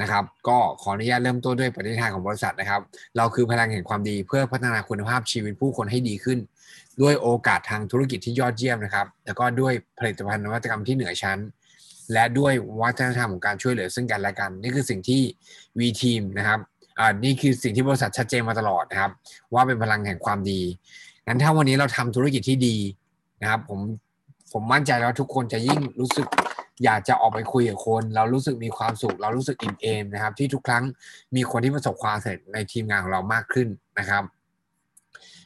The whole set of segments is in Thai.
นะครับ ก็ขออนุญาตเริ่มต้นด้วยปฏิทินของบริษัทนะครับ เราคือพลังแห่งความดีเพื่อพัฒนาคุณภาพชีวิตผู้คนให้ดีขึ้น ด้วยโอกาสทางธุรกิจที่ยอดเยี่ยมนะครับ แล้วก็ด้วยผลิตภัณฑ์นวัตกรรมที่เหนือชั้น และด้วยวัฒนธรรมของการช่วยเหลือซึ่งกันและกัน นี่คือสิ่งที่ V Team นะครับอ่านี่คือสิ่งที่บริษัทชัดเจนมาตลอดนะครับ ว่าเป็นพลังแห่งความดีงั้นถ้าวันนี้เราทำธุรกิจที่ดีนะครับ ผมผมมั่นใจแล้วทุกคนจะยิ่งรู้สึก อยากจะออกไปคุยกับคน เรารู้สึกมีความสุข เรารู้สึกอิ่มเอมนะครับ ที่ทุกครั้งมีคนที่ประสบความสำเร็จในทีมงานของเรามากขึ้นนะครับ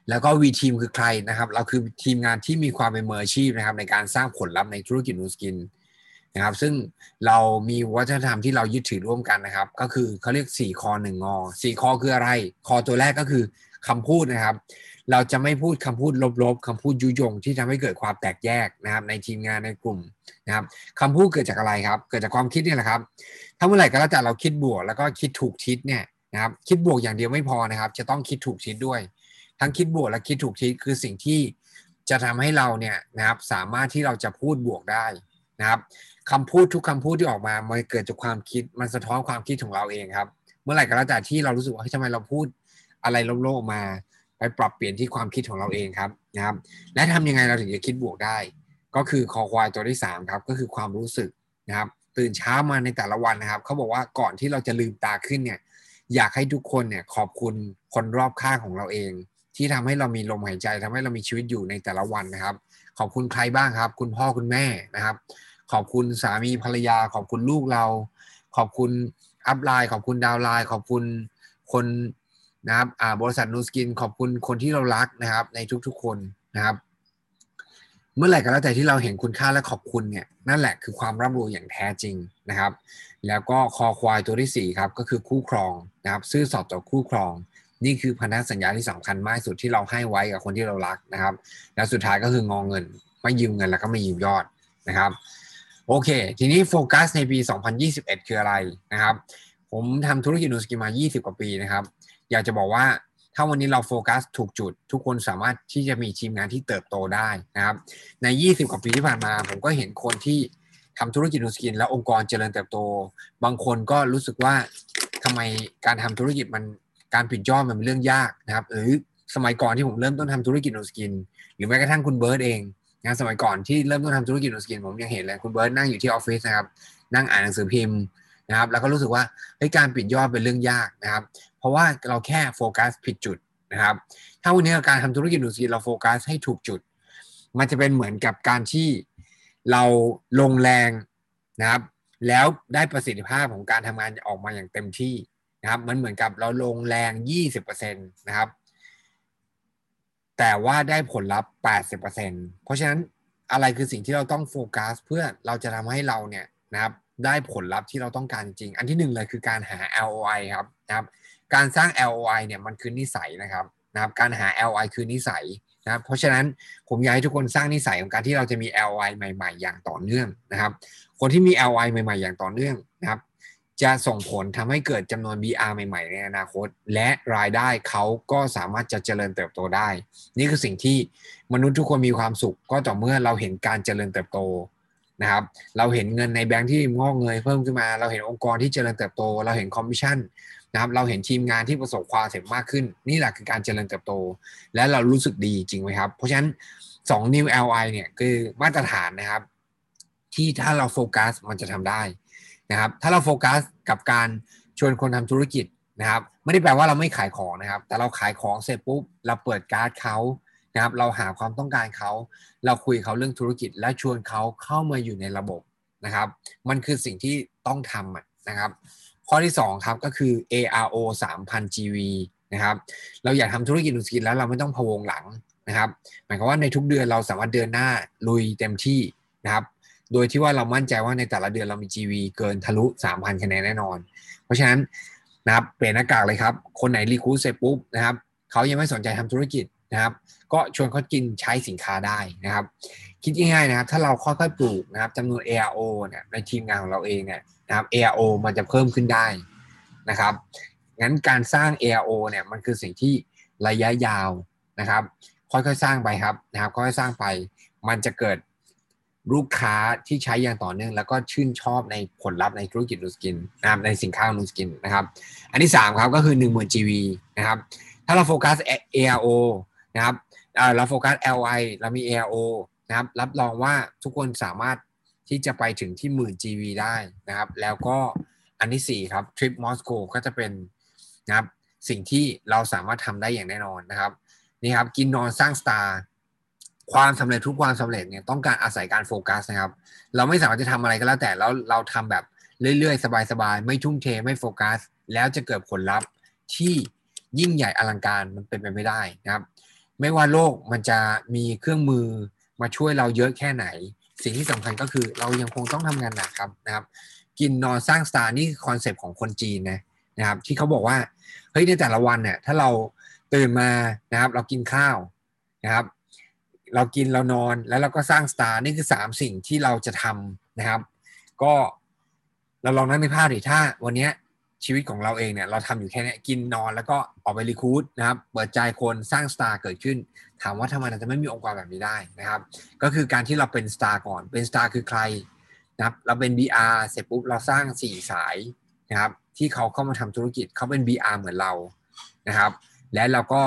แล้วก็วีทีมคือใครนะครับ เราคือทีมงานที่มีความเป็นมืออาชีพนะครับ ในการสร้างผลลัพธ์ในธุรกิจนูสกิน นะครับ ซึ่งเรามีวัฒนธรรมที่เรายึดถือร่วมกันนะครับ ก็คือเขาเรียก4คอ1งงอ4คอคืออะไร คอตัวแรกก็คือคำพูดนะครับ เราจะไม่พูดคำพูดลบๆคำพูดยุยงที่ทำให้เกิดความแตกแยกนะครับ ในทีมงานในกลุ่มนะครับคำพูดเกิดจากอะไรครับ เกิดจากความคิดนี่แหละครับ ถ้าเมื่อไหร่ก็แล้วแต่เราคิดบวก แล้วก็คิดถูกทิศเนี่ยนะครับคิดบวกอย่างเดียวไม่พอนะครับ จะต้องคิดถูกทิศด้วย ทั้งคิดบวกและคิดถูกทิศคือสิ่งที่จะทำให้เราเนี่ยนะครับสามารถที่เราจะพูดบวกได้ นะครับคำพูดทุกคำพูดที่ออกมา มันเกิดจากความคิดมันสะท้อนความคิดของเราเองครับ เมื่อไหร่ก็แล้วแต่ที่เรารู้สึกว่าทำไมเราพูดอะไรโลกๆมา ไปปรับเปลี่ยนที่ความคิดของเราเองครับนะครับ และทำยังไงเราถึงจะคิดบวกได้ ก็คือคอควายตัวที่3ครับก็คือความรู้สึกนะครับ ตื่นเช้ามาในแต่ละวันนะครับเขาบอกว่าก่อนที่เราจะลืมตาขึ้นเนี่ยอยากให้ทุกคนเนี่ยขอบคุณคนรอบข้างของเราเอง ที่ทำให้เรามีลมหายใจทำให้เรามีชีวิตอยู่ในแต่ละวันนะครับ ขอบคุณใครบ้างครับ คุณพ่อคุณแม่นะครับ ขอบคุณสามีภรรยา ขอบคุณลูกเรา ขอบคุณอัพไลน์ ขอบคุณดาวไลน์ ขอบคุณคนนะครับบริษัทนูสกิน ขอบคุณคนที่เรารักนะครับ ในทุกๆคนนะครับ เมื่อไหร่ก็แล้วแต่ที่เราเห็นคุณค่าและขอบคุณเนี่ยนั่นแหละคือความร่ำรวยอย่างแท้จริงนะครับ แล้วก็คอควายตัวที่4ครับก็คือคู่ครองนะครับซื่อสอบต่อคู่ครอง นี่คือพันธสัญญาที่สำคัญมากสุดที่เราให้ไว้กับคนที่เรารักนะครับ แล้วสุดท้ายก็คืององเงิน ไม่ยืมเงินแล้วก็ไม่ยืมยอดนะครับ โอเค ทีนี้โฟกัสในปี 2021 คืออะไรนะครับ ผมทำธุรกิจ Nu Skin มา 20 กว่าปีนะครับ อยากจะบอกว่าถ้าวันนี้เราโฟกัสถูกจุด ทุกคนสามารถที่จะมีทีมงานที่เติบโตได้นะครับ ใน 20 กว่าปีที่ผ่านมา ผมก็เห็นคนที่ทำธุรกิจ Nu Skin แล้วองค์กรเจริญเติบโต บางคนก็รู้สึกว่าทำไมการทำธุรกิจมันการปิดยอดมันเป็นเรื่องยากนะครับหรือสมัยก่อนที่ผมเริ่มต้นทำธุรกิจ Nu Skin หรือแม้กระทั่งคุณเบิร์ตเอง งานสมัยก่อนที่เริ่มต้นทำธุรกิจ Nu Skin ผมยังเห็นเลยคุณเบิร์ตนั่งอยู่ที่ออฟฟิศนะครับนั่งอ่านหนังสือพิมพ์นะครับ แล้วก็รู้สึกว่าการปิดยอดเป็นเรื่องยากนะครับ เพราะว่าเราแค่โฟกัสผิดจุดนะครับ ถ้าวันนี้การทำธุรกิจ Nu Skin เราโฟกัสให้ถูกจุด มันจะเป็นเหมือนกับการที่เราลงแรงนะครับ แล้วได้ประสิทธิภาพของการทำงานออกมาอย่างเต็มที่นะครับ มันเหมือนกับเราลงแรง 20%นะครับ แต่ว่าได้ผลลัพธ์ 80%เพราะฉะนั้นอะไรคือสิ่งที่เราต้องโฟกัสเพื่อเราจะทำให้เราเนี่ยนะครับได้ผลลัพธ์ที่เราต้องการจริง อันที่หนึ่งเลยคือการหา LOI ครับนะครับ การสร้าง LOI เนี่ยมันคือนิสัยนะครับนะครับ การหา LOI คือนิสัยนะครับเพราะฉะนั้นผมอยากให้ทุกคนสร้างนิสัยของการที่เราจะมี LOI ใหม่ ๆ อย่างต่อเนื่องนะครับ คนที่มี LOI ใหม่ ๆ อย่างต่อเนื่องนะครับ จะส่งผลทำให้เกิดจำนวน BR ใหม่ ๆ ในอนาคต และรายได้เขาก็สามารถจะเจริญเติบโตได้ นี่คือสิ่งที่มนุษย์ทุกคนมีความสุข ก็ต่อเมื่อเราเห็นการเจริญเติบโตนะครับ เราเห็นเงินในแบงค์ที่งอกเงยเพิ่มขึ้นมา เราเห็นองค์กรที่เจริญเติบโต เราเห็นคอมมิชชั่นนะครับ เราเห็นทีมงานที่ประสบความสำเร็จมากขึ้น นี่แหละคือการเจริญเติบโต และเรารู้สึกดีจริงไหมครับ เพราะฉะนั้น2 new LI เนี่ยคือมาตรฐานนะครับ ที่ถ้าเราโฟกัสมันจะทำได้ นะครับ ถ้าเราโฟกัสกับการชวนคนทำธุรกิจนะครับ ไม่ได้แปลว่าเราไม่ขายของนะครับ แต่เราขายของเสร็จปุ๊บเราเปิดการ์ดเขานะครับ เราหาความต้องการเขา เราคุยเขาเรื่องธุรกิจ และชวนเขาเข้ามาอยู่ในระบบนะครับ มันคือสิ่งที่ต้องทำนะครับ ข้อที่2ครับก็คือ ARO 3,000 GV นะครับ เราอยากทำธุรกิจธุรกิจแล้วเราไม่ต้องพะวงหลังนะครับ หมายความว่าในทุกเดือนเราสามารถเดินหน้าลุยเต็มที่นะครับ โดยที่ว่าเรามั่นใจว่าในแต่ละเดือนเรามี GV เกินทะลุ 3,000 คะแนนแน่นอน เพราะฉะนั้นนะครับเปลี่ยนหน้ากากเลยครับ คนไหนรีคูดเสร็จปุ๊บนะครับเขายังไม่สนใจทำธุรกิจนะครับ ก็ชวนเขากินใช้สินค้าได้นะครับ คิดง่ายๆนะครับ ถ้าเราค่อยๆปลูกนะครับจำนวน ARO เนี่ยในทีมงานของเราเองเนี่ยนะครับ ARO มันจะเพิ่มขึ้นได้นะครับงั้นการสร้าง ARO เนี่ยมันคือสิ่งที่ระยะยาวนะครับ ค่อยๆสร้างไปครับนะครับค่อยๆสร้างไป มันจะเกิด ลูกค้าที่ใช้อย่างต่อเนื่อง แล้วก็ชื่นชอบในผลลัพธ์ในธุรกิจ Nu Skin นะครับในสินค้า Nu Skin นะครับ อันที่ 3 ครับก็คือ 10,000 GV นะครับ ถ้าเราโฟกัส ARO นะครับเราโฟกัส LI เรามี ARO นะครับ รับรองว่าทุกคนสามารถที่จะไปถึงที่หมื่น GV ได้นะครับ แล้วก็อันที่ 4 ครับทริปมอสโกก็จะเป็นนะครับสิ่งที่เราสามารถทำได้อย่างแน่นอนนะครับนี่ครับกินนอนสร้างสตาร์ ความสำเร็จทุกความสำเร็จเนี่ยต้องการอาศัยการโฟกัสนะครับ เราไม่สามารถจะทำอะไรก็แล้วแต่แล้วเราทำแบบเรื่อยๆ สบายๆ ไม่ทุ่มเทไม่โฟกัส แล้วจะเกิดผลลัพธ์ที่ยิ่งใหญ่อลังการมันเป็นไปไม่ได้นะครับ ไม่ว่าโลกมันจะมีเครื่องมือมาช่วยเราเยอะแค่ไหน สิ่งที่สำคัญก็คือเรายังคงต้องทำงานหนักครับนะครับ กินนอนสร้าง star นี่ concept ของคนจีนนะนะครับ ที่เขาบอกว่าเฮ้ยในแต่ละวันเนี่ยถ้าเราตื่นมานะครับ เรากินข้าวนะครับ เรากินเรานอนแล้วเราก็สร้าง star นี่คือสามสิ่งที่เราจะทำนะครับ ก็เราลองนั่งนึกภาพดิถ้าวันนี้ชีวิตของเราเองเนี่ยเราทำอยู่แค่นี้กินนอนแล้วก็ออกไป recruit นะครับ เปิดใจคนสร้าง star เกิดขึ้น ถามว่าทำไมเราจะไม่มีองค์กรแบบนี้ได้นะครับ ก็คือการที่เราเป็นสตาร์ก่อนเป็นสตาร์คือใครนะครับ เราเป็น BR เสร็จปุ๊บเราสร้างสี่สายนะครับ ที่เขาเข้ามาทำธุรกิจเขาเป็น BR เหมือนเรานะครับ และเราก็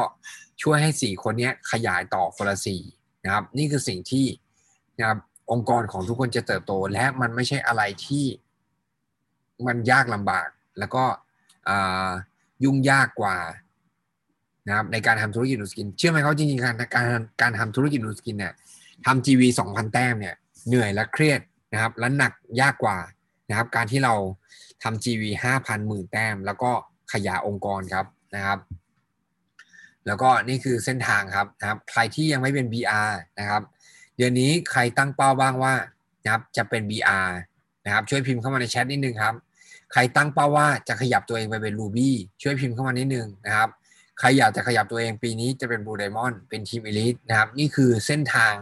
ช่วยให้สี่คนนี้ขยายต่อคนละสี่ นะครับนี่คือสิ่งที่นะครับองค์กรของทุกคนจะเติบโต และมันไม่ใช่อะไรที่มันยากลำบาก แล้วก็ยุ่งยากกว่านะครับในการทำธุรกิจนูสกิน เชื่อไหมเขาจริงๆการการการทำธุรกิจนูสกินเนี่ยทำทีวีสองพันแต้มเนี่ยเหนื่อยและเครียดนะครับและหนักยากกว่านะครับการที่เราทำทีวีห้าพันหมื่นแต้ม แล้วก็ขยายองค์กรครับนะครับ แล้วก็นี่คือเส้นทางครับนะครับ ใครที่ยังไม่เป็น BR นะครับ เดือนนี้ใครตั้งเป้าบ้างว่านะครับจะเป็น BR นะครับ ช่วยพิมพ์เข้ามาในแชทนิดนึงครับ ใครตั้งเป้าว่าจะขยับตัวเองไปเป็น Ruby ช่วยพิมพ์เข้ามานิดนึงนะครับ ใครอยากจะขยับตัวเองปีนี้จะเป็น Blue Diamond เป็นทีม Elite นะครับ นี่คือเส้นทาง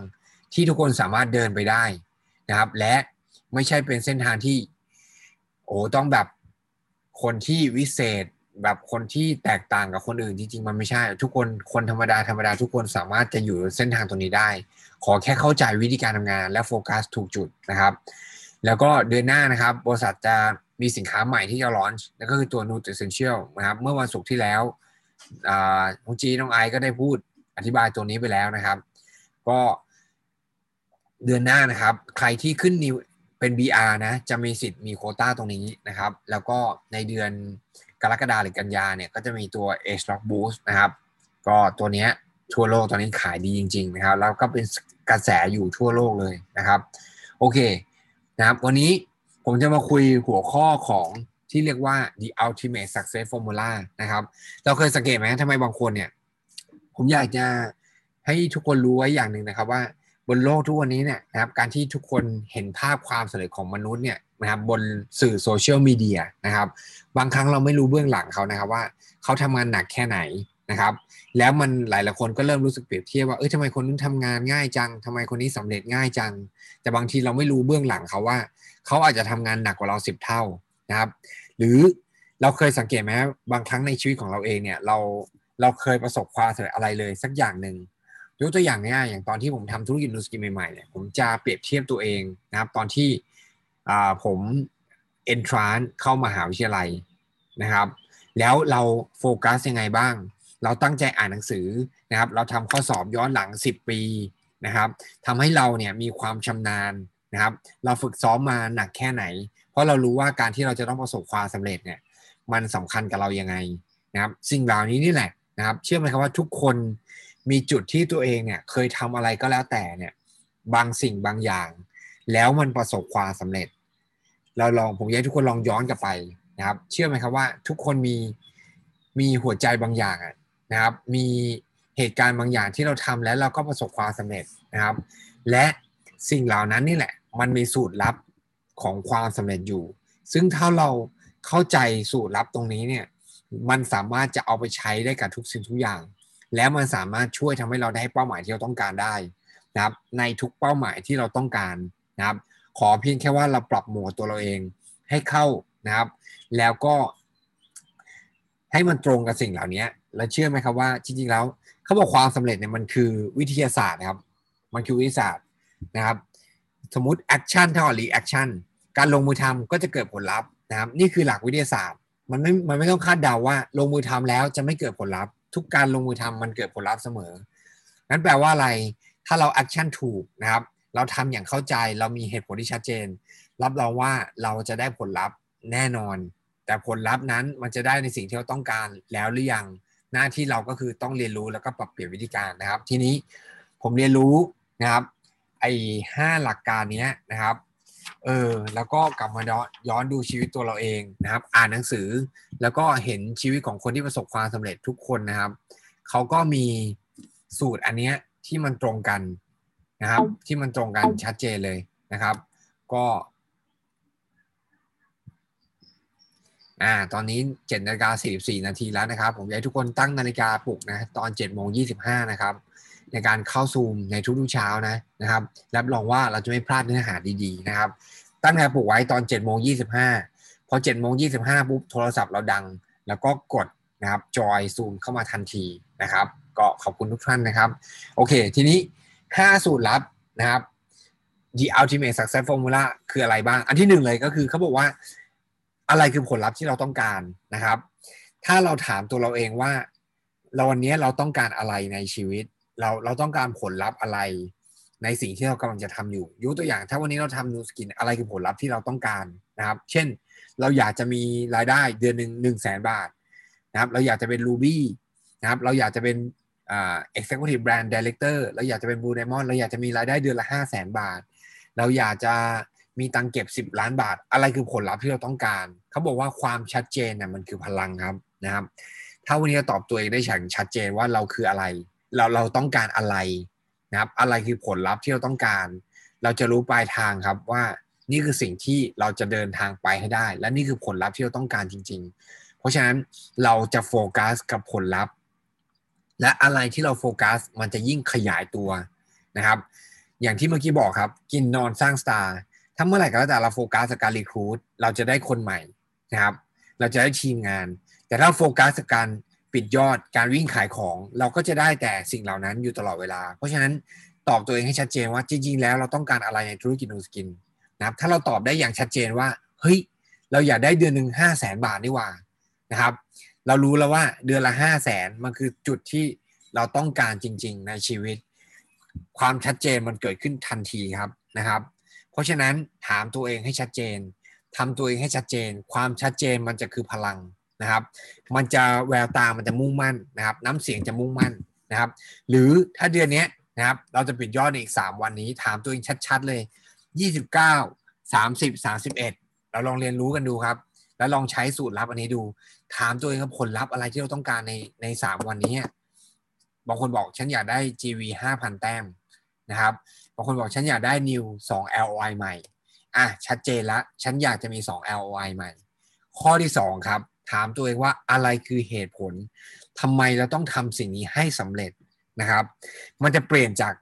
ที่ทุกคนสามารถเดินไปได้นะครับ และไม่ใช่เป็นเส้นทางที่ โอ้ต้องแบบคนที่วิเศษ แบบคนที่แตกต่างกับคนอื่นจริงๆ มันไม่ใช่ ทุกคนคนธรรมดาธรรมดาทุกคนสามารถจะอยู่เส้นทางตรงนี้ได้ ขอแค่เข้าใจวิธีการทำงาน และโฟกัสถูกจุดนะครับ แล้วก็เดือนหน้านะครับ บริษัทจะมีสินค้าใหม่ที่จะลอนช์นั่นก็คือตัว n u t r i t i o n นะครับ เมื่อวันศุกร์ที่แล้วน้องจีน้องไอก็ได้พูดอธิบายตัวนี้ไปแล้วนะครับ ก็เดือนหน้านะครับ ใครที่ขึ้นนิวเป็น BR นะจะมีสิทธิ์มีโคต้าตรงนี้นะครับ แล้วก็ในเดือน กรกฎาหรือกันยาเนี่ยก็จะมีตัว Age Lock Boost นะครับ ก็ตัวนี้ทั่วโลกตอนนี้ขายดีจริง ๆ นะครับ แล้วก็เป็นกระแสอยู่ทั่วโลกเลยนะครับ โอเคนะครับ วันนี้ผมจะมาคุยหัวข้อของที่เรียกว่า the ultimate success formula นะครับ เราเคยสังเกตไหมทำไมบางคนเนี่ย ผมอยากจะให้ทุกคนรู้ไว้อย่างหนึ่งนะครับว่าบนโลกทุกวันนี้เนี่ยนะครับ การที่ทุกคนเห็นภาพความสำเร็จของมนุษย์เนี่ย นะครับบนสื่อโซเชียลมีเดียนะครับบางครั้งเราไม่รู้เบื้องหลังเขานะครับว่าเขาทำงานหนักแค่ไหนนะครับแล้วมันหลายหลายคนก็เริ่มรู้สึกเปรียบเทียบว่าเออทำไมคนนู้นทำงานง่ายจังทำไมคนนี้สำเร็จง่ายจัง แต่บางทีเราไม่รู้เบื้องหลังเขาว่า เขาอาจจะทำงานหนักกว่าเราสิบเท่านะครับ หรือเราเคยสังเกตไหมบางครั้งในชีวิตของเราเองเนี่ยเราเราเคยประสบความสำเร็จอะไรเลยสักอย่างหนึ่งยกตัวอย่างง่ายอย่างตอนที่ผมทำธุรกิจนูสกินใหม่ๆเนี่ยผมจะเปรียบเทียบตัวเองนะครับ ตอนที่ ผมเอนทรานเข้ามหาวิทยาลัยนะครับ แล้วเราโฟกัสยังไงบ้าง เราตั้งใจอ่านหนังสือนะครับ เราทำข้อสอบย้อนหลัง 10 ปีนะครับทำให้เราเนี่ยมีความชำนาญนะครับ เราฝึกซ้อมมาหนักแค่ไหน เพราะเรารู้ว่าการที่เราจะต้องประสบความสำเร็จเนี่ยมันสำคัญกับเรายังไงนะครับ สิ่งเหล่านี้นี่แหละนะครับ เชื่อไหมครับว่าทุกคนมีจุดที่ตัวเองเนี่ยเคยทำอะไรก็แล้วแต่เนี่ยบางสิ่งบางอย่าง แล้วมันประสบความสำเร็จ เราลองผมอยากให้ทุกคนลองย้อนกลับไปนะครับ เชื่อไหมครับว่า ทุกคนมีมีหัวใจบางอย่างนะครับ มีเหตุการณ์บางอย่างที่เราทำแล้วเราก็ประสบความสำเร็จนะครับ และสิ่งเหล่านั้นนี่แหละ มันมีสูตรลับของความสำเร็จอยู่ ซึ่งถ้าเราเข้าใจสูตรลับตรงนี้เนี่ยมันสามารถจะเอาไปใช้ได้กับทุกสิ่งทุกอย่าง แล้วมันสามารถช่วยทำให้เราได้เป้าหมายที่เราต้องการได้นะครับ ในทุกเป้าหมายที่เราต้องการ นะครับ ขอเพียงแค่ว่าเราปรับโหมดตัวเราเองให้เข้านะครับ แล้วก็ ให้มันตรงกับสิ่งเหล่านี้แล้วเชื่อไหมครับว่า จริงๆแล้วเขาบอกความสำเร็จเนี่ยมันคือวิทยาศาสตร์นะครับ มันคือวิทยาศาสตร์นะครับ สมมติ action เท่ากับ reaction การลงมือทำก็จะเกิดผลลัพธ์นะครับ นี่คือหลักวิทยาศาสตร์ มันไม่มันไม่ต้องคาดเดาว่า ลงมือทำแล้วจะไม่เกิดผลลัพธ์ทุกการลงมือทำมันเกิดผลลัพธ์เสมอนั้นแปลว่าอะไรถ้าเรา action ถูกนะครับ เราทำอย่างเข้าใจเรามีเหตุผลที่ชัดเจน รับรองว่าเราจะได้ผลลัพธ์แน่นอน แต่ผลลัพธ์นั้นมันจะได้ในสิ่งที่เราต้องการแล้วหรือยังหน้าที่เราก็คือต้องเรียนรู้แล้วก็ปรับเปลี่ยนวิธีการนะครับ ทีนี้ผมเรียนรู้นะครับไอ้ห้าหลักการนี้นะครับเออแล้วก็กลับมาย้อนดูชีวิตตัวเราเองนะครับ อ่านหนังสือ แล้วก็เห็นชีวิตของคนที่ประสบความสำเร็จทุกคนนะครับเขาก็มีสูตรอันเนี้ยที่มันตรงกัน นะครับ ที่มันตรงกันชัดเจนเลยนะครับ ก็อ่าตอนนี้เจ็ดนาฬิกาสี่สี่นาทีแล้วนะครับ ผมอยากให้ทุกคนตั้งนาฬิกาปลุกนะตอนเจ็ดโมงยี่สิบห้านะครับ ในการเข้าซูมในทุกๆเช้านะนะครับรับรองว่าเราจะไม่พลาดเนื้อหาดีๆนะครับ ตั้งนาฬิกาปลุกไว้ตอนเจ็ดโมงยี่สิบห้าพอเจ็ดโมงยี่สิบห้าปุ๊บโทรศัพท์เราดัง แล้วก็กดนะครับจอยซูมเข้ามาทันทีนะครับ ก็ขอบคุณทุกท่านนะครับ โอเค ทีนี้ ห้าสูตรลับนะครับ The Ultimate Success Formula คืออะไรบ้าง อันที่หนึ่งเลยก็คือเขาบอกว่าอะไรคือผลลัพธ์ที่เราต้องการนะครับ ถ้าเราถามตัวเราเองว่า เราวันนี้เราต้องการอะไรในชีวิต เราเราต้องการผลลัพธ์อะไร ในสิ่งที่เรากำลังจะทำอยู่ยกตัวอย่าง ถ้าวันนี้เราทำนูสกินอะไรคือผลลัพธ์ที่เราต้องการนะครับ เช่น เราอยากจะมีรายได้เดือนหนึ่งหนึ่งแสนบาทนะครับ เราอยากจะเป็นรูบี้นะครับ เราอยากจะเป็น executive brand director เราอยากจะเป็น blue diamond เราอยากจะมีรายได้เดือนละห้าแสนบาท เราอยากจะมีตังเก็บ 10 ล้านบาท อะไรคือผลลัพธ์ที่เราต้องการ เขาบอกว่าความชัดเจนเนี่ยมันคือพลังครับนะครับ ถ้าวันนี้เราตอบตัวเองได้อย่างชัดเจนว่าเราคืออะไร เราเราต้องการอะไรนะครับ อะไรคือผลลัพธ์ที่เราต้องการ เราจะรู้ปลายทางครับว่านี่คือสิ่งที่เราจะเดินทางไปให้ได้ และนี่คือผลลัพธ์ที่เราต้องการจริง ๆ เพราะฉะนั้นเราจะโฟกัสกับผลลัพธ์ และอะไรที่เราโฟกัสมันจะยิ่งขยายตัวนะครับ อย่างที่เมื่อกี้บอกครับ กินนอนสร้างสตาร์ถ้าเมื่อไหร่ก็แล้วแต่เราโฟกัสกับการ recruit เราจะได้คนใหม่นะครับ เราจะได้ทีมงาน แต่ถ้าโฟกัสกับการปิดยอดการวิ่งขายของเราก็จะได้แต่สิ่งเหล่านั้นอยู่ตลอดเวลา เพราะฉะนั้นตอบตัวเองให้ชัดเจนว่าจริงๆแล้วเราต้องการอะไรในธุรกิจ Nu Skin นะครับ ถ้าเราตอบได้อย่างชัดเจนว่าเฮ้ยเราอยากได้เดือนหนึ่งห้าแสนบาทนี่ว่านะครับ เรารู้แล้วว่าเดือนละห้าแสนมันคือจุดที่เราต้องการจริง ๆ ในชีวิต ความชัดเจนมันเกิดขึ้นทันทีครับนะครับ เพราะฉะนั้นถามตัวเองให้ชัดเจนทำตัวเองให้ชัดเจน ความชัดเจนมันจะคือพลังนะครับ มันจะแววตามันจะมุ่งมั่นนะครับ น้ำเสียงจะมุ่งมั่นนะครับ หรือถ้าเดือนนี้นะครับ เราจะปิดยอดอีก 3 วันนี้ ถามตัวเองชัด ๆ เลย 29 30 31 เราลองเรียนรู้กันดูครับ แล้วลองใช้สูตรลับอันนี้ดู ถามตัวเองว่าผลลัพธ์อะไรที่เราต้องการในใน3วันนี้ บางคนบอกฉันอยากได้ GV 5,000แต้มนะครับ บางคนบอกฉันอยากได้ new 2 LOI ใหม่ อะ ชัดเจนละ ฉันอยากจะมี 2 LOI ใหม่ ข้อที่ 2 ครับ ถามตัวเองว่าอะไรคือเหตุผลทำไมเราต้องทำสิ่งนี้ให้สำเร็จนะครับ มันจะเปลี่ยนจาก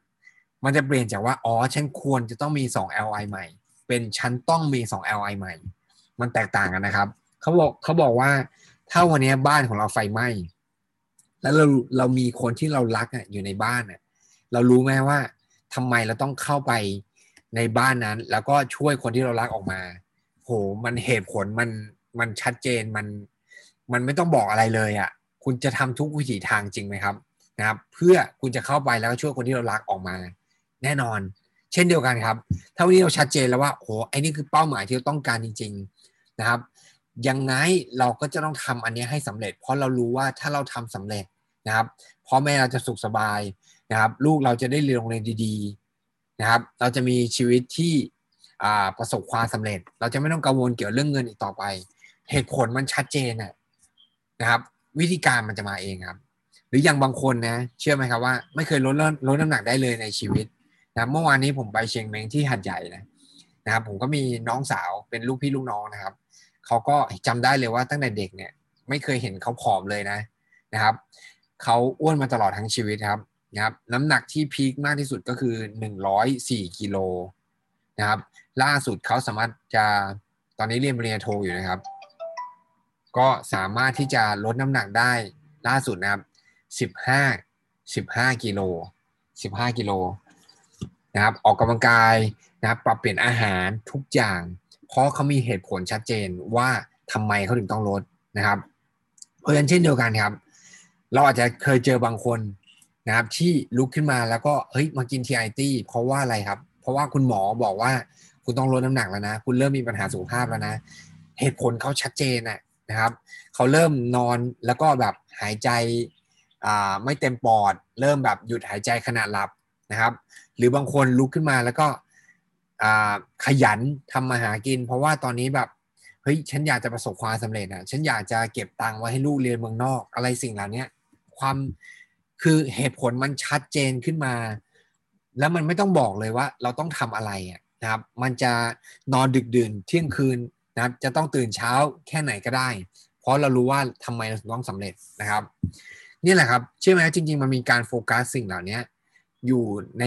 มันจะเปลี่ยนจากว่า อ๋อ ฉันควรจะต้องมี 2 LI ใหม่ เป็นฉันต้องมี 2 LI ใหม่ มันแตกต่างกันนะครับเขาบอกเขาบอกว่าถ้าวันนี้บ้านของเราไฟไหม้แล้วเราเรามีคนที่เรารักอะอยู่ในบ้านอะเรารู้ไหมว่าทำไมเราต้องเข้าไปในบ้านนั้น แล้วก็ช่วยคนที่เรารักออกมา โหมันเหตุผลมันมันชัดเจนมันมันไม่ต้องบอกอะไรเลยอะ่ะ คุณจะทำทุกวิถีทางจริงไหมครับนะครับ เพื่อคุณจะเข้าไปแล้วก็ช่วยคนที่เรารักออกมา แน่นอน เช่นเดียวกันครับ ถ้าวันนี้เราชัดเจนแล้วว่าโหไอ้นี่คือเป้าหมายที่เราต้องการจริง ๆ นะครับ ยังไงเราก็จะต้องทำอันนี้ให้สำเร็จ เพราะเรารู้ว่าถ้าเราทำสำเร็จนะครับพ่อแม่เราจะสุขสบายนะครับ ลูกเราจะได้เรียนโรงเรียนดีๆนะครับ เราจะมีชีวิตที่ประสบความสำเร็จ เราจะไม่ต้องกังวลเกี่ยวเรื่องเงินอีกต่อไป เหตุผลมันชัดเจนนะครับ วิธีการมันจะมาเองครับ หรืออย่างบางคนนะ เชื่อไหมครับว่าไม่เคยลดลดน้ำหนักได้เลยในชีวิตนะเมื่อวานนี้ผมไปเชียงเมงที่หัดใหญ่นะนะครับ ผมก็มีน้องสาวเป็นลูกพี่ลูกน้องนะครับ เขาก็จำได้เลยว่าตั้งแต่เด็กเนี่ยไม่เคยเห็นเขาผอมเลยนะนะครับเขาอ้วนมาตลอดทั้งชีวิตครับนะครับน้ำหนักที่พีคมากที่สุดก็คือ 104กิโลนะครับ ล่าสุดเขาสามารถจะตอนนี้เรียนปริญญาโทอยู่นะครับ ก็สามารถที่จะลดน้ำหนักได้ล่าสุดนะครับ15 15กิโล15กิโลนะครับ ออกกำลังกายนะครับ ปรับเปลี่ยนอาหารทุกอย่าง เพราะเขามีเหตุผลชัดเจนว่าทำไมเขาถึงต้องลดนะครับ เพราะฉะนั้นเช่นเดียวกันครับ เราอาจจะเคยเจอบางคนนะครับ ที่ลุกขึ้นมาแล้วก็เฮ้ยมากินทีไอตี้เพราะว่าอะไรครับ เพราะว่าคุณหมอบอกว่าคุณต้องลดน้ำหนักแล้วนะ คุณเริ่มมีปัญหาสุขภาพแล้วนะ เหตุผลเขาชัดเจนนะครับเขาเริ่มนอนแล้วก็แบบหายใจไม่เต็มปอด เริ่มแบบหยุดหายใจขณะหลับนะครับ หรือบางคนลุกขึ้นมาแล้วก็ ขยันทำมาหากิน เพราะว่าตอนนี้แบบเฮ้ยฉันอยากจะประสบความสำเร็จอะฉันอยากจะเก็บตังค์ไว้ให้ลูกเรียนเมืองนอก อะไรสิ่งเหล่านี้ความคือเหตุผลมันชัดเจนขึ้นมา แล้วมันไม่ต้องบอกเลยว่า เราต้องทำอะไรอะนะครับ มันจะนอนดึกดื่นเที่ยงคืนนะครับจะต้องตื่นเช้าแค่ไหนก็ได้ เพราะเรารู้ว่าทำไมเราต้องสำเร็จนะครับ นี่แหละครับเชื่อไหมจริง ๆ มันมีการโฟกัสสิ่งเหล่านี้อยู่ใน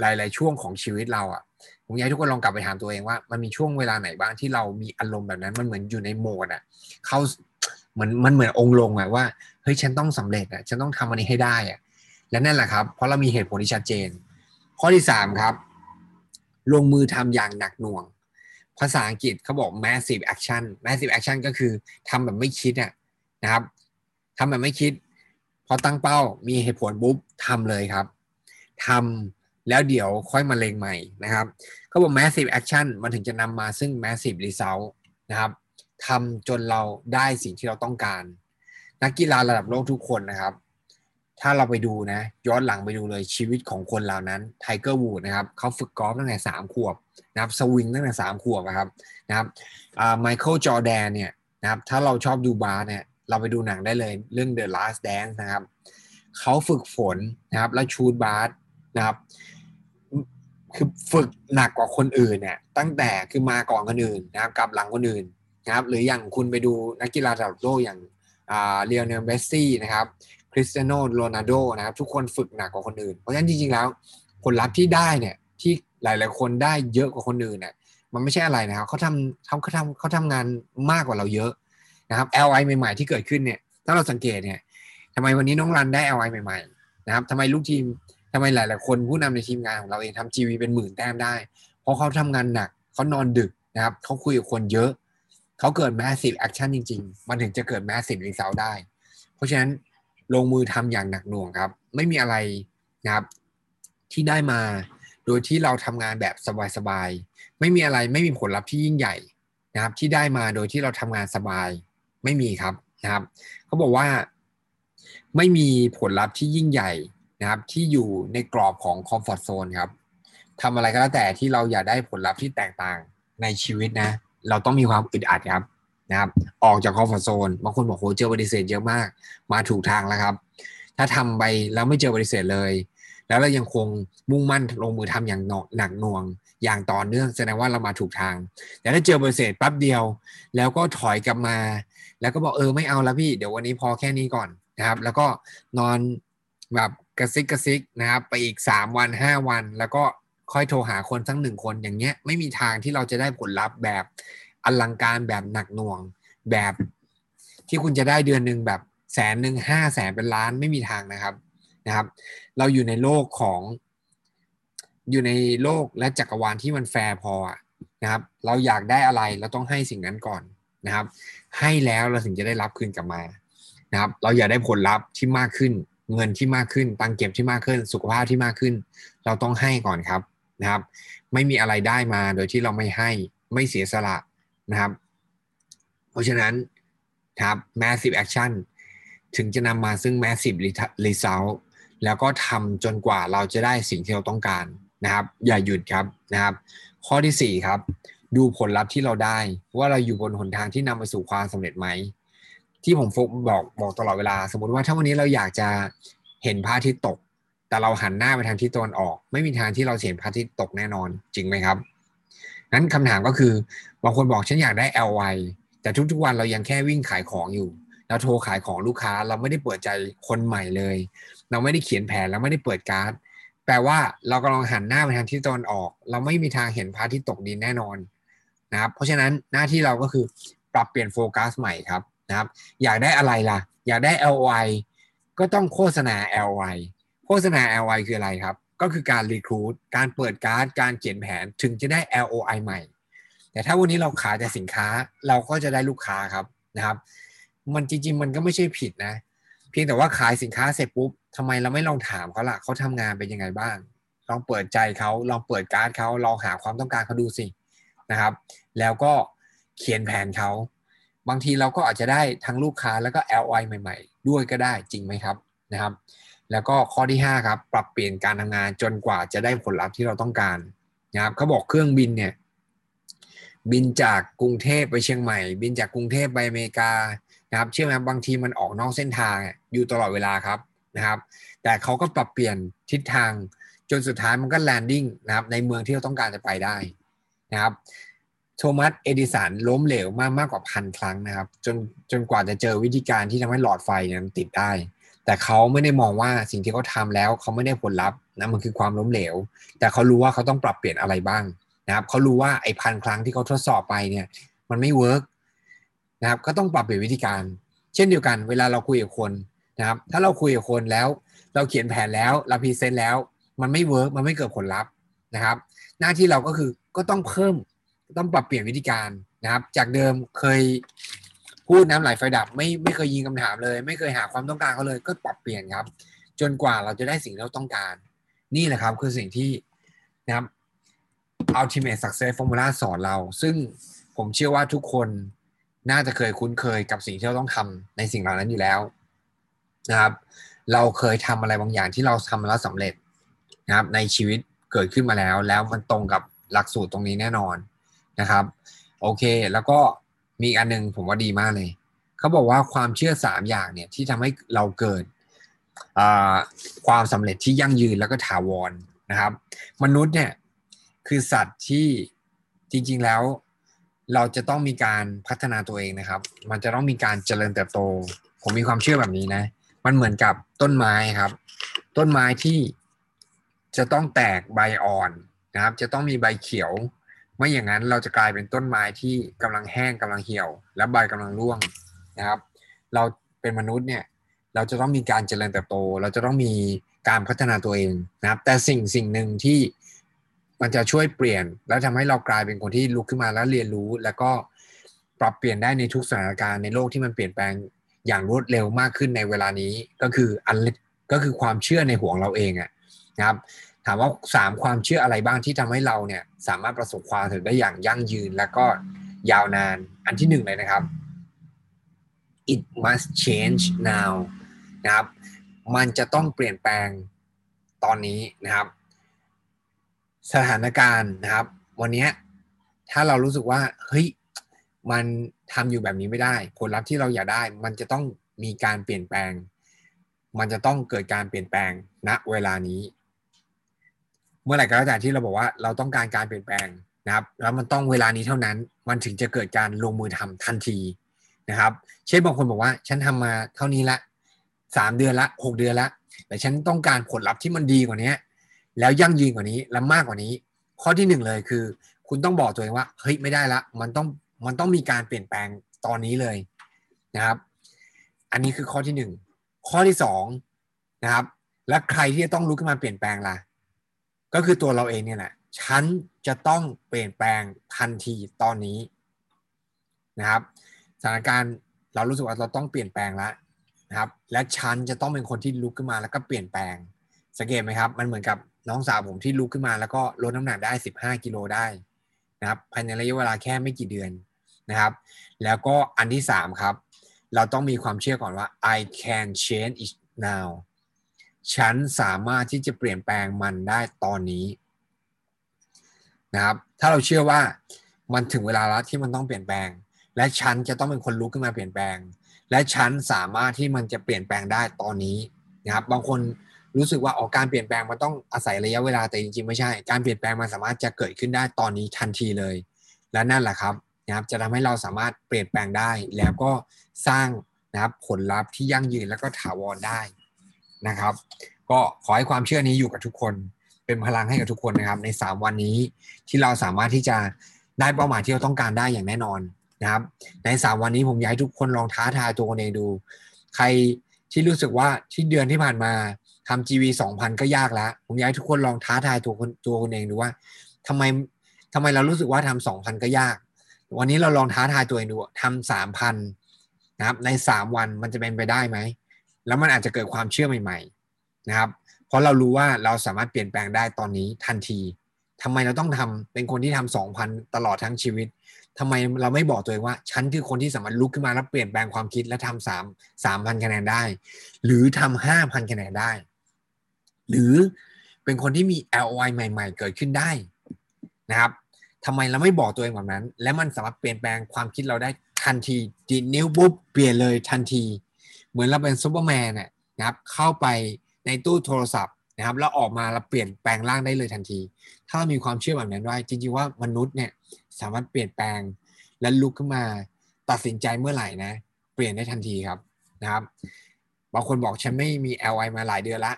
หลาย ๆ ช่วงของชีวิตเราอะ่ะ ผมอยากให้ทุกคนลองกลับไปถามตัวเองว่า มันมีช่วงเวลาไหนบ้างที่เรามีอารมณ์แบบนั้น มันเหมือนอยู่ในโหมดอะเขาเหมือนมันเหมือนองค์ลงอะว่าเฮ้ยฉันต้องสำเร็จอะฉันต้องทำอันนี้ให้ได้อะและนั่นแหละครับ เพราะเรามีเหตุผลที่ชัดเจน ข้อที่สามครับ ลงมือทำอย่างหนักหน่วง ภาษาอังกฤษเขาบอก massive action massive action ก็คือทำแบบไม่คิดอะนะครับทำแบบไม่คิด พอตั้งเป้ามีเหตุผลปุ๊บทำเลยครับทำ แล้วเดี๋ยวค่อยมาเลงใหม่นะครับเขาบอก massive action มันถึงจะนำมาซึ่ง massive result นะครับทำจนเราได้สิ่งที่เราต้องการ นักกีฬาระดับโลกทุกคนนะครับ ถ้าเราไปดูนะย้อนหลังไปดูเลยชีวิตของคนเหล่านั้นไทเกอร์วูดส์นะครับเขาฝึกกอล์ฟตั้งแต่สามขวบนะครับสวิงตั้งแต่สามขวบนะครับนะครับไมเคิลจอร์แดนเนี่ยนะครับถ้าเราชอบดูบาสเนี่ยเราไปดูหนังได้เลยเรื่อง The Last Dance นะครับเขาฝึกฝนนะครับแล้ว shoot บาสนะครับ คือฝึกหนักกว่าคนอื่นเนี่ยตั้งแต่คือมาก่อนคนอื่นนะครับกับหลังคนอื่นนะครับหรืออย่างคุณไปดูนักกีฬาระดับโลกอย่างลิโอเนลเมสซี่นะครับคริสเตียโนโรนัลโดนะครับทุกคนฝึกหนักกว่าคนอื่น เพราะฉะนั้นจริงๆแล้วผลลัพธ์ที่ได้เนี่ยที่หลายๆคนได้เยอะกว่าคนอื่นเนี่ยมันไม่ใช่อะไรนะครับเขาทำเขาเขาทำเขาทำงานมากกว่าเราเยอะนะครับ LI ใหม่ๆที่เกิดขึ้นเนี่ยถ้าเราสังเกตเนี่ยทำไมวันนี้น้องรันได้ LI ใหม่ๆนะครับทำไมลูกทีม ทำไมหลาย ๆ คนผู้นำในทีมงานของเราเองทำ GV เป็นหมื่นแต้มได้ เพราะเขาทำงานหนักเขานอนดึกนะครับเขาคุยกับคนเยอะ เขาเกิด massive action จริง ๆ มันถึงจะเกิด massive result ได้ เพราะฉะนั้นลงมือทำอย่างหนักหน่วงครับ ไม่มีอะไรนะครับที่ได้มา โดยที่เราทำงานแบบสบาย ๆ ไม่มีอะไรไม่มีผลลัพธ์ที่ยิ่งใหญ่นะครับ ที่ได้มาโดยที่เราทำงานสบายไม่มีครับนะครับเขาบอกว่าไม่มีผลลัพธ์ที่ยิ่งใหญ่ นะครับที่อยู่ในกรอบของคอมฟอร์ทโซนครับทำอะไรก็แล้วแต่ที่เราอยากได้ผลลัพธ์ที่แตกต่างในชีวิตนะ เราต้องมีความอึดอัดครับนะครับ ออกจากคอมฟอร์ทโซนบางคนบอกโหเจอปฏิเสธเยอะมาก มาถูกทางแล้วครับ ถ้าทำไปแล้วไม่เจอปฏิเสธเลย แล้วเรายังคงมุ่งมั่นลงมือทำอย่างหนักหน่วง อย่างต่อเนื่องแสดงว่าเรามาถูกทาง แต่ถ้าเจอปฏิเสธปั๊บเดียว แล้วก็ถอยกลับมา แล้วก็บอกเออไม่เอาแล้วพี่ เดี๋ยววันนี้พอแค่นี้ก่อนนะครับ แล้วก็นอน แบบกระซิกกระซิกนะครับ ไปอีก3วัน5วัน แล้วก็ค่อยโทรหาคนทั้งหนึ่งคนอย่างเงี้ยไม่มีทางที่เราจะได้ผลลัพธ์แบบอลังการแบบหนักหน่วงแบบที่คุณจะได้เดือนหนึ่งแบบแสนหนึ่งห้าแสนเป็นล้านไม่มีทางนะครับนะครับ เราอยู่ในโลกของอยู่ในโลกและจักรวาลที่มันแฟร์พอนะครับ เราอยากได้อะไรเราต้องให้สิ่งนั้นก่อนนะครับ ให้แล้วเราถึงจะได้รับคืนกลับมานะครับ เราอยากได้ผลลัพธ์ที่มากขึ้น เงินที่มากขึ้น ตังเก็บที่มากขึ้น สุขภาพที่มากขึ้น เราต้องให้ก่อนครับนะครับ ไม่มีอะไรได้มาโดยที่เราไม่ให้ไม่เสียสละนะครับ เพราะฉะนั้นครับ massive action ถึงจะนำมาซึ่ง massive result แล้วก็ทำจนกว่าเราจะได้สิ่งที่เราต้องการนะครับ อย่าหยุดครับนะครับ ข้อที่4ครับ ดูผลลัพธ์ที่เราได้ ว่าเราอยู่บนหนทางที่นำไปสู่ความสำเร็จไหม ที่ผมฟกบอกบอกตลอดเวลา สมมติว่าถ้าวันนี้เราอยากจะเห็นพระอาทิตย์ตก แต่เราหันหน้าไปทางทิศตะวันออก ไม่มีทางที่เราเห็นพระอาทิตย์ตกแน่นอนจริงไหมครับนั้นคำถามก็คือบางคนบอกฉันอยากได้ LY แต่ทุกๆวันเรายังแค่วิ่งขายของอยู่เราโทรขายของลูกค้าเราไม่ได้เปิดใจคนใหม่เลย เราไม่ได้เขียนแผนเราไม่ได้เปิดการ์ดแปลว่าเรากำลังหันหน้าไปทางที่ตะวันออก เราไม่มีทางเห็นพระที่ตกดินแน่นอนนะครับเพราะฉะนั้นหน้าที่เราก็คือปรับเปลี่ยนโฟกัสใหม่ครับ นะครับ อยากได้อะไรล่ะ อยากได้ LY ก็ต้องโฆษณา LY โฆษณา LY คืออะไรครับ ก็คือการรีคูดการเปิดการ์ด การเขียนแผนถึงจะได้ LOI ใหม่ แต่ถ้าวันนี้เราขายแต่สินค้าเราก็จะได้ลูกค้าครับนะครับ มันจริง ๆ มันก็ไม่ใช่ผิดนะ เพียงแต่ว่าขายสินค้าเสร็จปุ๊บทำไมเราไม่ลองถามเขาล่ะเขาทำงานเป็นยังไงบ้าง ลองเปิดใจเขาลองเปิดการ์ดเขาลองหาความต้องการเขาดูสินะครับ แล้วก็เขียนแผนเขา บางทีเราก็อาจจะได้ทั้งลูกค้าแล้วก็ LOI ใหม่ ๆ ด้วยก็ได้จริงไหมครับนะครับ แล้วก็ข้อที่5ครับปรับเปลี่ยนการทำงานจนกว่าจะได้ผลลัพธ์ที่เราต้องการนะครับเขาบอกเครื่องบินเนี่ยบินจากกรุงเทพไปเชียงใหม่ บินจากกรุงเทพไปอเมริกานะครับเชื่อไหมบางทีมันออกนอกเส้นทางอยู่ตลอดเวลาครับนะครับ แต่เขาก็ปรับเปลี่ยนทิศทางจนสุดท้ายมันก็แลนดิ้งนะครับในเมืองที่เราต้องการจะไปได้นะครับ โทมัสเอดิสันล้มเหลวมากมากกว่าพันครั้งนะครับ จนจนกว่าจะเจอวิธีการที่ทำให้หลอดไฟนี่ยติดได้ แต่เขาไม่ได้มองว่าสิ่งที่เขาทาแล้วเขาไม่ได้ผลลัพธ์นะมันคือความล้มเหลว แต่เขารู้ว่าเขาต้องปรับเปลี่ยนอะไรบ้างนะครับเขารู้ว่าไอ้พันครั้งที่เขาทดสอบไปเนี่ยมันไม่ work นะครับก็ต้องปรับเปลี่ยนวิธีการ เช่นเดียวกัน เวลาเราคุยกับคนนะครับถ้าเราคุยกับคนแล้วเราเขียนแผนแล้วเรา present แล้ว มันไม่ work มันไม่เกิดผลลัพธ์นะครับ หน้าที่เราก็คือก็ต้องเพิ่ม ต้องปรับเปลี่ยนวิธีการนะครับ จากเดิมเคยพูดน้ำไหลไฟดับ ไม่ไม่เคยยิงคำถามเลย ไม่เคยหาความต้องการเขาเลย ก็ปรับเปลี่ยนครับ จนกว่าเราจะได้สิ่งที่เราต้องการ นี่แหละครับคือสิ่งที่นะครับ ultimate success formula สอนเรา ซึ่งผมเชื่อว่าทุกคนน่าจะเคยคุ้นเคยกับสิ่งที่เราต้องทำในสิ่งเหล่านั้นอยู่แล้วนะครับ เราเคยทำอะไรบางอย่างที่เราทำแล้วสำเร็จนะครับ ในชีวิตเกิดขึ้นมาแล้ว แล้วมันตรงกับหลักสูตรตรงนี้แน่นอน นะครับ โอเค แล้วก็มีอันนึงผมว่าดีมากเลย เขาบอกว่าความเชื่อสามอย่างเนี่ยที่ทำให้เราเกิดความสำเร็จที่ยั่งยืนแล้วก็ถาวรนะครับ มนุษย์เนี่ยคือสัตว์ที่จริง ๆแล้วเราจะต้องมีการพัฒนาตัวเองนะครับ มันจะต้องมีการเจริญเติบโต ผมมีความเชื่อแบบนี้นะ มันเหมือนกับต้นไม้ครับ ต้นไม้ที่จะต้องแตกใบอ่อนนะครับ จะต้องมีใบเขียว ไม่อย่างนั้นเราจะกลายเป็นต้นไม้ที่กำลังแห้งกำลังเหี่ยว และใบกำลังร่วงนะครับ เราเป็นมนุษย์เนี่ยเราจะต้องมีการเจริญเติบโต เราจะต้องมีการพัฒนาตัวเองนะครับ แต่สิ่งสิ่งหนึ่งที่มันจะช่วยเปลี่ยน แล้วทำให้เรากลายเป็นคนที่ลุกขึ้นมาแล้วเรียนรู้ แล้วก็ปรับเปลี่ยนได้ในทุกสถานการณ์ในโลกที่มันเปลี่ยนแปลงอย่างรวดเร็วมากขึ้นในเวลานี้ก็คืออันก็คือความเชื่อในหัวเราเองอะนะครับ ถามว่าสามความเชื่ออะไรบ้างที่ทำให้เราเนี่ย สามารถประสบความสำเร็จได้อย่างยั่งยืนและก็ยาวนาน อันที่หนึ่งเลยนะครับ it must change now นะครับ มันจะต้องเปลี่ยนแปลงตอนนี้นะครับ สถานการณ์นะครับ วันนี้ถ้าเรารู้สึกว่าเฮ้ยมันทำอยู่แบบนี้ไม่ได้ ผลลัพธ์ที่เราอยากได้ มันจะต้องมีการเปลี่ยนแปลง มันจะต้องเกิดการเปลี่ยนแปลงณเวลานี้ เมื่อไหร่ก็แล้วแต่ที่เราบอกว่าเราต้องการการเปลี่ยนแปลงนะครับ แล้วมันต้องเวลานี้เท่านั้น มันถึงจะเกิดการลงมือทำทันทีนะครับ เช่นบางคนบอกว่าฉันทำมาเท่านี้ละสามเดือนละหกเดือนละแต่ฉันต้องการผลลัพธ์ที่มันดีกว่านี้แล้วยั่งยืนกว่านี้และมากกว่านี้ ข้อที่หนึ่งเลยคือ คุณต้องบอกตัวเองว่าเฮ้ยไม่ได้ละ มันต้องมันต้องมีการเปลี่ยนแปลงตอนนี้เลยนะครับ อันนี้คือข้อที่หนึ่งข้อที่สองนะครับ และใครที่จะต้องลุกขึ้นมาเปลี่ยนแปลงล่ะ ก็คือตัวเราเองเนี่ยแหละฉันจะต้องเปลี่ยนแปลงทันทีตอนนี้นะครับสถานการณ์เรารู้สึกว่าเราต้องเปลี่ยนแปลงแล้วนะครับ และฉันจะต้องเป็นคนที่ลุกขึ้นมาแล้วก็เปลี่ยนแปลงสังเกตไหมครับ มันเหมือนกับน้องสาวผมที่ลุกขึ้นมาแล้วก็ลดน้ำหนักได้ 15 กิโลได้นะครับภายในระยะเวลาแค่ไม่กี่เดือนนะครับ แล้วก็อันที่สามครับ เราต้องมีความเชื่อก่อนว่า I can change it now ฉันสามารถที่จะเปลี่ยนแปลงมันได้ตอนนี้นะครับถ้าเราเชื่อว่ามันถึงเวลาแล้วที่มันต้องเปลี่ยนแปลง และฉันจะต้องเป็นคนลุกขึ้นมาเปลี่ยนแปลง และฉันสามารถที่มันจะเปลี่ยนแปลงได้ตอนนี้นะครับบางคนรู้สึกว่าออกการเปลี่ยนแปลงมันต้องอาศัยระยะเวลาแต่จริงๆไม่ใช่ การเปลี่ยนแปลงมันสามารถจะเกิดขึ้นได้ตอนนี้ทันทีเลย และนั่นแหละครับนะครับจะทำให้เราสามารถเปลี่ยนแปลงได้ แล้วก็สร้างนะครับผลลัพธ์ที่ยั่งยืนแล้วก็ถาวรได้ นะครับ ก็ขอให้ความเชื่อนี้อยู่กับทุกคน เป็นพลังให้กับทุกคนนะครับ ใน 3 วันนี้ที่เราสามารถที่จะได้เป้าหมายที่เราต้องการได้อย่างแน่นอนนะครับ ใน 3 วันนี้ผมอยากให้ทุกคนลองท้าทายตัวเองดู ใครที่รู้สึกว่าที่เดือนที่ผ่านมาทำ GV สองพันก็ยากแล้ว ผมอยากให้ทุกคนลองท้าทายตัวคนตัวคนเองดูว่าทำไมทำไมเรารู้สึกว่าทำสองพันก็ยาก วันนี้เราลองท้าทายตัวเองดูทำสามพันนะครับ ในสามวันมันจะเป็นไปได้ไหม แล้วมันอาจจะเกิดความเชื่อใหม่ ๆ นะครับ เพราะเรารู้ว่าเราสามารถเปลี่ยนแปลงได้ตอนนี้ทันทีทำไมเราต้องทำเป็นคนที่ทำสองพันตลอดทั้งชีวิตทำไมเราไม่บอกตัวเองว่า ฉันคือคนที่สามารถลุกขึ้นมาแล้วเปลี่ยนแปลงความคิดและทำสามสามพันคะแนนได้ หรือทำห้าพันคะแนนได้ หรือเป็นคนที่มี LOI ใหม่ ๆ เกิดขึ้นได้นะครับทำไมเราไม่บอกตัวเองแบบนั้น และมันสามารถเปลี่ยนแปลงความคิดเราได้ทันทีดีนิ้วปุ๊บเปลี่ยนเลยทันที เหมือนเราเป็นซูเปอร์แมนน่ยนะครับเข้าไปในตู้โทรศัพท์นะครับแล้วออกมาเราเปลี่ยนแปลงร่างได้เลยทันที ถ้าเรามีความเชื่อแบบนั้นว่าจริงๆว่ามนุษย์เนี่ยสามารถเปลี่ยนแปลงและลุกขึ้นมาตัดสินใจเมื่อไหร่นะ เปลี่ยนได้ทันทีครับนะครับบางคนบอกฉันไม่มี LI มาหลายเดือนละ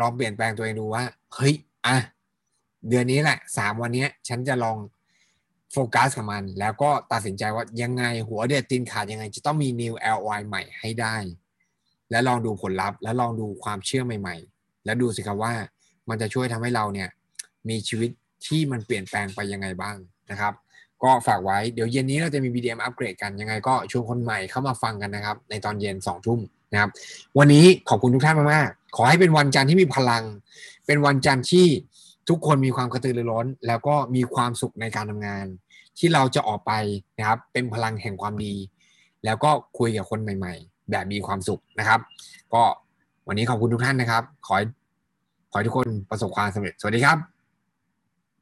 ลองเปลี่ยนแปลงตัวเองดูว่าเฮ้ยอะเดือนนี้แหละสามวันนี้ฉันจะลองโฟกัสกับมัน แล้วก็ตัดสินใจว่ายังไงหัวเด็ดตีนขาดยังไง จะต้องมี new LY ใหม่ให้ได้ และลองดูผลลัพธ์ และลองดูความเชื่อใหม่ ๆ แล้วดูสิครับว่ามันจะช่วยทำให้เราเนี่ยมีชีวิตที่มันเปลี่ยนแปลงไปยังไงบ้างนะครับ ก็ฝากไว้เดี๋ยวเย็นนี้เราจะมี BDM อัปเกรดกันยังไงก็ชวนคนใหม่เข้ามาฟังกันนะครับ ในตอนเย็นสองทุ่มนะครับ วันนี้ขอบคุณทุกท่านมากๆขอให้เป็นวันจันทร์ที่มีพลัง เป็นวันจันทร์ที่ทุกคนมีความกระตือรือร้น แล้วก็มีความสุขในการทำงาน ที่เราจะออกไปนะครับ เป็นพลังแห่งความดี แล้วก็คุยกับคนใหม่ ๆ แบบมีความสุขนะครับ ก็วันนี้ขอบคุณทุกท่านนะครับ ขอขอให้ทุกคนประสบความสำเร็จ สวัสดีครับ